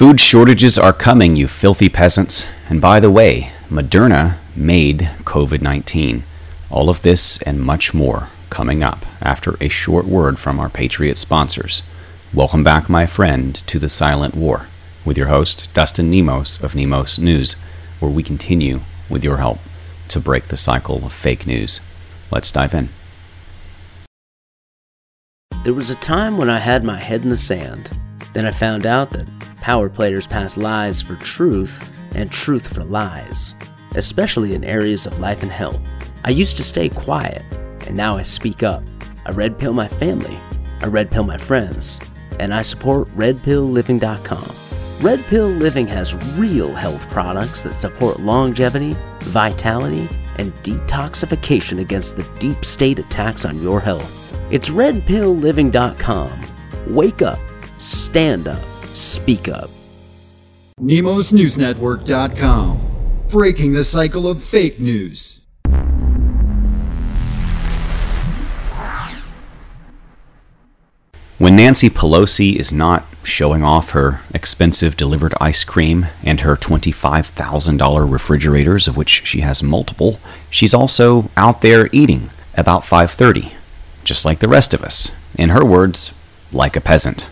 Food shortages are coming, you filthy peasants. And by the way, Moderna made COVID 19. All of this and much more coming up after a short word from our Patriot sponsors. Welcome back, my friend, to the Silent War with your host, Dustin Nemos of Nemos News, where we continue, with your help, to break the cycle of fake news. Let's dive in. There was a time when I had my head in the sand. Then I found out that power players pass lies for truth and truth for lies, especially in areas of life and health. I used to stay quiet, and now I speak up. I red pill my family, I red pill my friends, and I support redpillliving.com. Red Pill Living has real health products that support longevity, vitality, and detoxification against the deep state attacks on your health. It's redpillliving.com. Wake up, stand up, speak up. NemosNewsNetwork.com. Breaking the cycle of fake news. When Nancy Pelosi is not showing off her expensive delivered ice cream and her $25,000 refrigerators of which she has multiple, she's also out there eating about 5:30, just like the rest of us. In her words, like a peasant.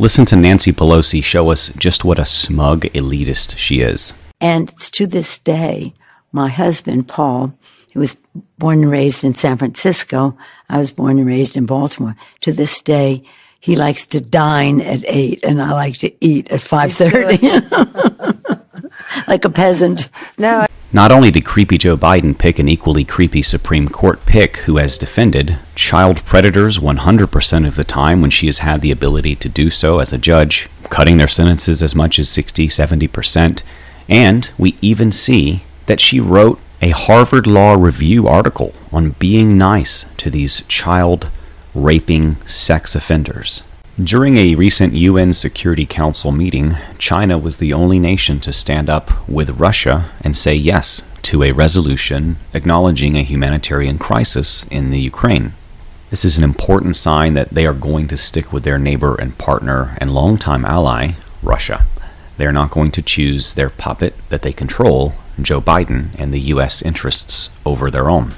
Listen to Nancy Pelosi show us just what a smug elitist she is. And to this day, my husband, Paul, who was born and raised in San Francisco, I was born and raised in Baltimore. To this day, he likes to dine at eight and I like to eat at 5.30. like a peasant. No. Not only did creepy Joe Biden pick an equally creepy Supreme Court pick who has defended child predators 100% of the time when she has had the ability to do so as a judge, cutting their sentences as much as 60, 70%, and we even see that she wrote a Harvard Law Review article on being nice to these child raping sex offenders. During a recent UN Security Council meeting, China was the only nation to stand up with Russia and say yes to a resolution acknowledging a humanitarian crisis in the Ukraine. This is an important sign that they are going to stick with their neighbor and partner and longtime ally, Russia. They are not going to choose their puppet that they control, Joe Biden, and the U.S. interests over their own.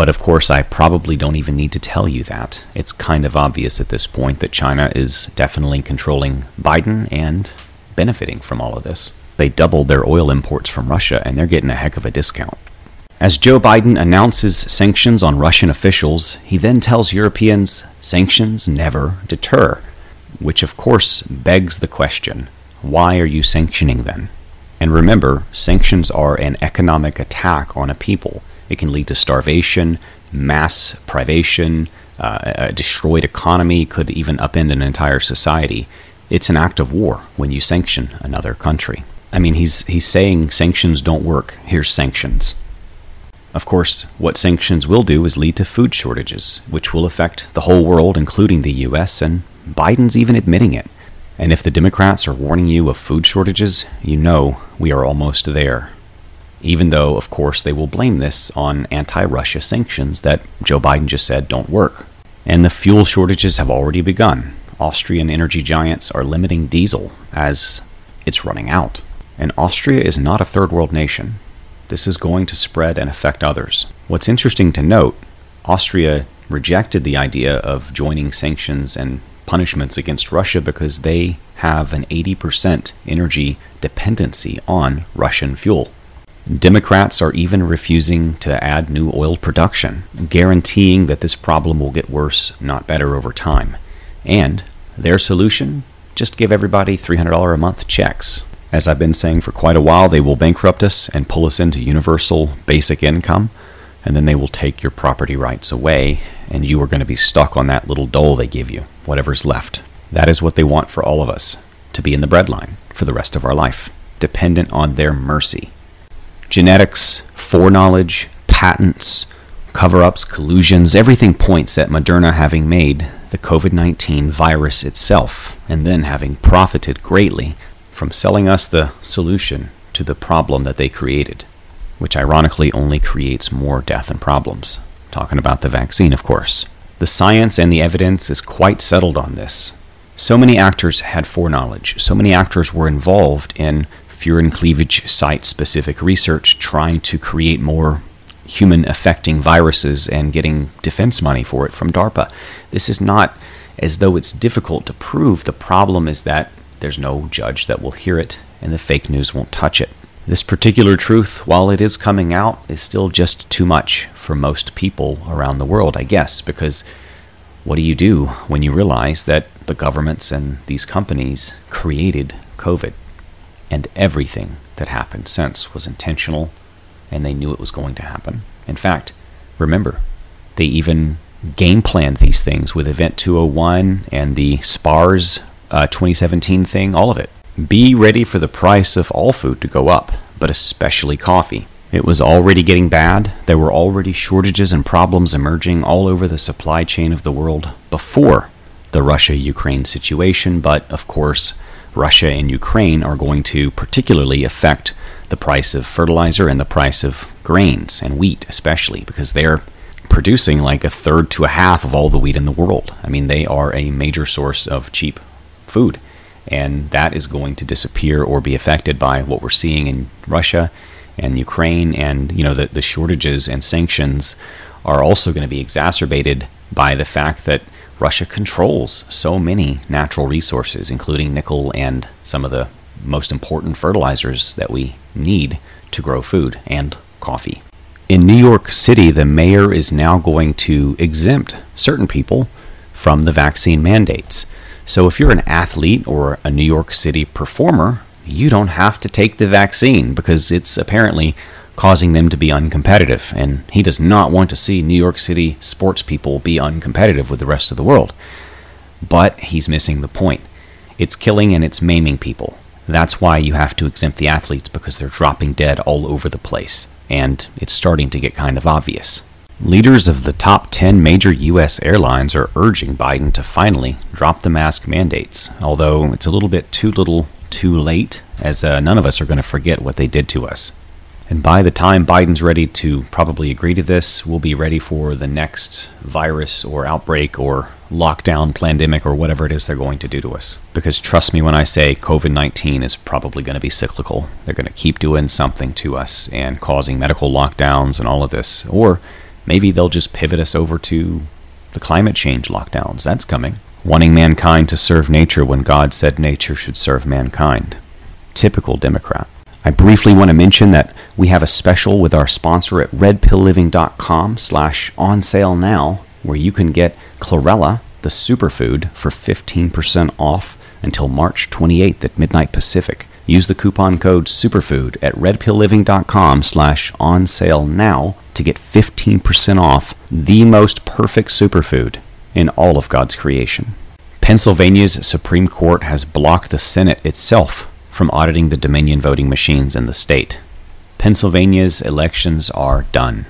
But of course, I probably don't even need to tell you that. It's kind of obvious at this point that China is definitely controlling Biden and benefiting from all of this. They doubled their oil imports from Russia, and they're getting a heck of a discount. As Joe Biden announces sanctions on Russian officials, he then tells Europeans sanctions never deter, which of course begs the question why are you sanctioning then? And remember, sanctions are an economic attack on a people. It can lead to starvation, mass privation, uh, a destroyed economy, could even upend an entire society. It's an act of war when you sanction another country. I mean, he's, he's saying sanctions don't work. Here's sanctions. Of course, what sanctions will do is lead to food shortages, which will affect the whole world, including the US, and Biden's even admitting it. And if the Democrats are warning you of food shortages, you know we are almost there even though, of course, they will blame this on anti Russia sanctions that Joe Biden just said don't work. And the fuel shortages have already begun. Austrian energy giants are limiting diesel as it's running out. And Austria is not a third world nation. This is going to spread and affect others. What's interesting to note Austria rejected the idea of joining sanctions and punishments against Russia because they have an 80% energy dependency on Russian fuel. Democrats are even refusing to add new oil production, guaranteeing that this problem will get worse, not better, over time. And their solution? Just give everybody $300 a month checks. As I've been saying for quite a while, they will bankrupt us and pull us into universal basic income, and then they will take your property rights away, and you are going to be stuck on that little dole they give you, whatever's left. That is what they want for all of us to be in the breadline for the rest of our life, dependent on their mercy genetics, foreknowledge, patents, cover ups, collusions, everything points at Moderna having made the COVID 19 virus itself and then having profited greatly from selling us the solution to the problem that they created, which ironically only creates more death and problems. Talking about the vaccine, of course. The science and the evidence is quite settled on this. So many actors had foreknowledge. So many actors were involved in furin cleavage site specific research trying to create more human affecting viruses and getting defense money for it from DARPA. This is not as though it's difficult to prove. The problem is that there's no judge that will hear it and the fake news won't touch it. This particular truth, while it is coming out, is still just too much for most people around the world, I guess, because what do you do when you realize that the governments and these companies created COVID and everything that happened since was intentional and they knew it was going to happen? In fact, remember, they even game planned these things with Event 201 and the SPARS uh, 2017 thing, all of it. Be ready for the price of all food to go up, but especially coffee. It was already getting bad. There were already shortages and problems emerging all over the supply chain of the world before the Russia Ukraine situation, but of course, Russia and Ukraine are going to particularly affect the price of fertilizer and the price of grains and wheat, especially because they're producing like a third to a half of all the wheat in the world. I mean, they are a major source of cheap food, and that is going to disappear or be affected by what we're seeing in Russia and Ukraine, and you know the, the shortages and sanctions are also going to be exacerbated by the fact that Russia controls so many natural resources, including nickel and some of the most important fertilizers that we need to grow food and coffee. In New York City, the mayor is now going to exempt certain people from the vaccine mandates. So if you're an athlete or a New York City performer, you don't have to take the vaccine because it's apparently causing them to be uncompetitive. And he does not want to see New York City sports people be uncompetitive with the rest of the world. But he's missing the point. It's killing and it's maiming people. That's why you have to exempt the athletes because they're dropping dead all over the place. And it's starting to get kind of obvious. Leaders of the top 10 major U.S. airlines are urging Biden to finally drop the mask mandates, although it's a little bit too little too late, as uh, none of us are going to forget what they did to us. And by the time Biden's ready to probably agree to this, we'll be ready for the next virus or outbreak or lockdown, pandemic, or whatever it is they're going to do to us. Because trust me when I say COVID 19 is probably going to be cyclical. They're going to keep doing something to us and causing medical lockdowns and all of this. Or Maybe they'll just pivot us over to the climate change lockdowns. That's coming. Wanting mankind to serve nature when God said nature should serve mankind. Typical Democrat. I briefly want to mention that we have a special with our sponsor at redpillliving.com slash on sale now where you can get chlorella, the superfood, for 15% off until March 28th at midnight Pacific. Use the coupon code SUPERFOOD at redpillliving.com slash on sale now to get 15% off the most perfect superfood in all of God's creation. Pennsylvania's Supreme Court has blocked the Senate itself from auditing the Dominion voting machines in the state. Pennsylvania's elections are done.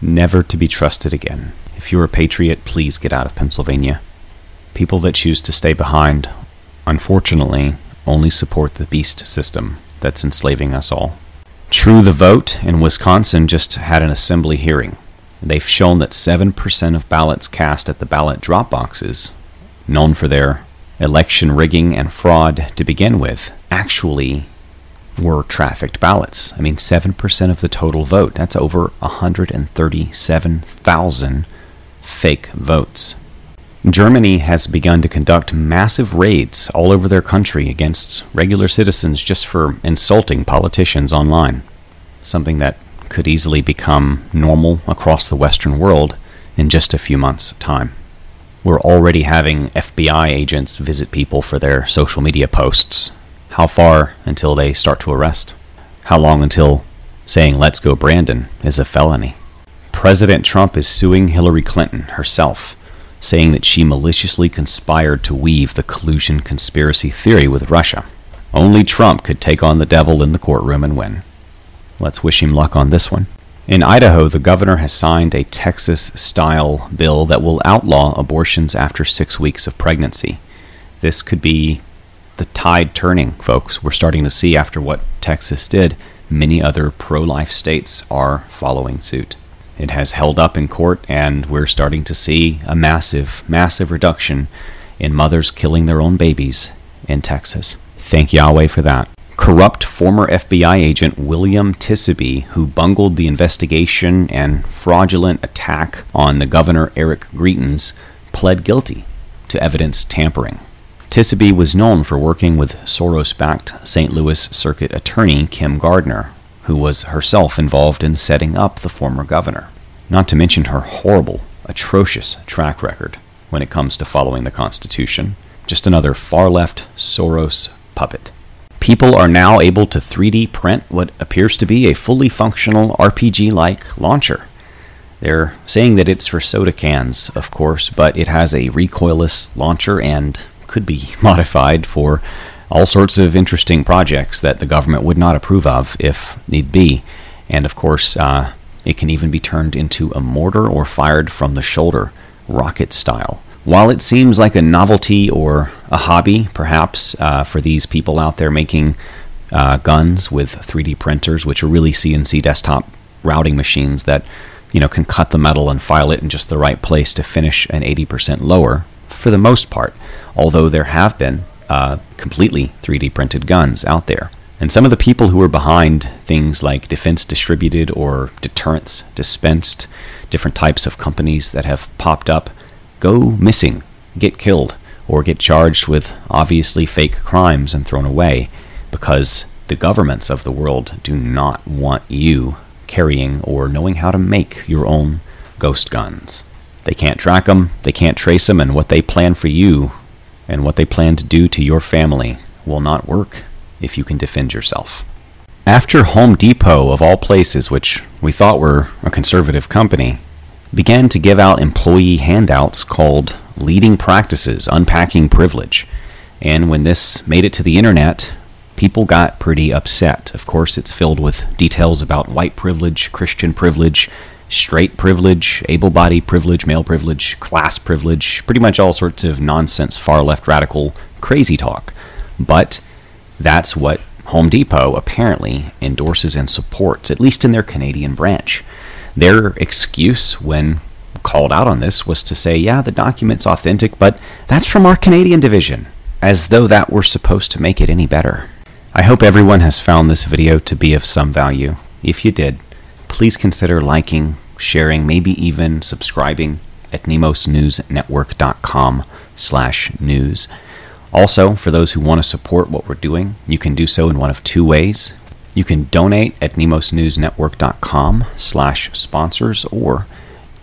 Never to be trusted again. If you're a patriot, please get out of Pennsylvania. People that choose to stay behind, unfortunately, only support the beast system that's enslaving us all. True the Vote in Wisconsin just had an assembly hearing. They've shown that 7% of ballots cast at the ballot drop boxes, known for their election rigging and fraud to begin with, actually were trafficked ballots. I mean, 7% of the total vote. That's over 137,000 fake votes. Germany has begun to conduct massive raids all over their country against regular citizens just for insulting politicians online, something that could easily become normal across the Western world in just a few months' time. We're already having FBI agents visit people for their social media posts. How far until they start to arrest? How long until saying, Let's go, Brandon, is a felony? President Trump is suing Hillary Clinton herself saying that she maliciously conspired to weave the collusion conspiracy theory with Russia. Only Trump could take on the devil in the courtroom and win. Let's wish him luck on this one. In Idaho, the governor has signed a Texas style bill that will outlaw abortions after six weeks of pregnancy. This could be the tide turning, folks. We're starting to see after what Texas did, many other pro life states are following suit. It has held up in court, and we're starting to see a massive, massive reduction in mothers killing their own babies in Texas. Thank Yahweh for that. Corrupt former FBI agent William Tisaby, who bungled the investigation and fraudulent attack on the governor Eric Greitens, pled guilty to evidence tampering. Tisaby was known for working with Soros backed St. Louis Circuit Attorney Kim Gardner, who was herself involved in setting up the former governor. Not to mention her horrible, atrocious track record when it comes to following the Constitution. Just another far left Soros puppet. People are now able to 3D print what appears to be a fully functional RPG like launcher. They're saying that it's for soda cans, of course, but it has a recoilless launcher and could be modified for all sorts of interesting projects that the government would not approve of if need be. And of course, uh, it can even be turned into a mortar or fired from the shoulder, rocket style. While it seems like a novelty or a hobby, perhaps, uh, for these people out there making uh, guns with 3D printers, which are really CNC desktop routing machines that you know can cut the metal and file it in just the right place to finish an 80% lower, for the most part. Although there have been uh, completely 3D printed guns out there. And some of the people who are behind things like Defense Distributed or Deterrence Dispensed, different types of companies that have popped up, go missing, get killed, or get charged with obviously fake crimes and thrown away because the governments of the world do not want you carrying or knowing how to make your own ghost guns. They can't track them, they can't trace them, and what they plan for you and what they plan to do to your family will not work if you can defend yourself. After Home Depot, of all places, which we thought were a conservative company, began to give out employee handouts called Leading Practices Unpacking Privilege. And when this made it to the internet, people got pretty upset. Of course, it's filled with details about white privilege, Christian privilege, straight privilege, able body privilege, male privilege, class privilege, pretty much all sorts of nonsense, far left radical, crazy talk. But that's what Home Depot apparently endorses and supports, at least in their Canadian branch. Their excuse when called out on this was to say, yeah, the document's authentic, but that's from our Canadian division, as though that were supposed to make it any better. I hope everyone has found this video to be of some value. If you did, please consider liking, sharing, maybe even subscribing at nemosnewsnetwork.com slash news. Also, for those who want to support what we're doing, you can do so in one of two ways. You can donate at nemosnewsnetwork.com slash sponsors or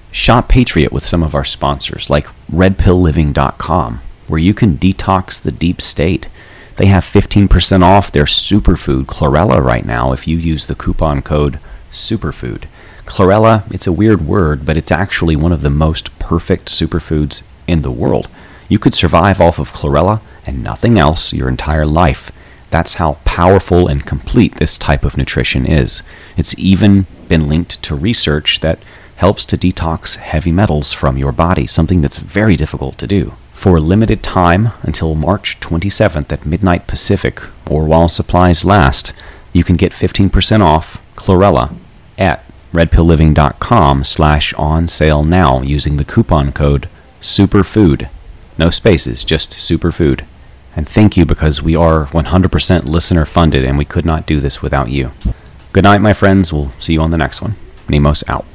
shop Patriot with some of our sponsors like redpillliving.com where you can detox the deep state. They have 15% off their superfood chlorella right now if you use the coupon code superfood. Chlorella, it's a weird word, but it's actually one of the most perfect superfoods in the world. You could survive off of chlorella and nothing else your entire life. That's how powerful and complete this type of nutrition is. It's even been linked to research that helps to detox heavy metals from your body, something that's very difficult to do. For a limited time until March 27th at midnight Pacific, or while supplies last, you can get 15% off chlorella at redpillliving.com slash on sale now using the coupon code superfood no spaces just superfood and thank you because we are 100% listener funded and we could not do this without you. Good night my friends. We'll see you on the next one. Nemos out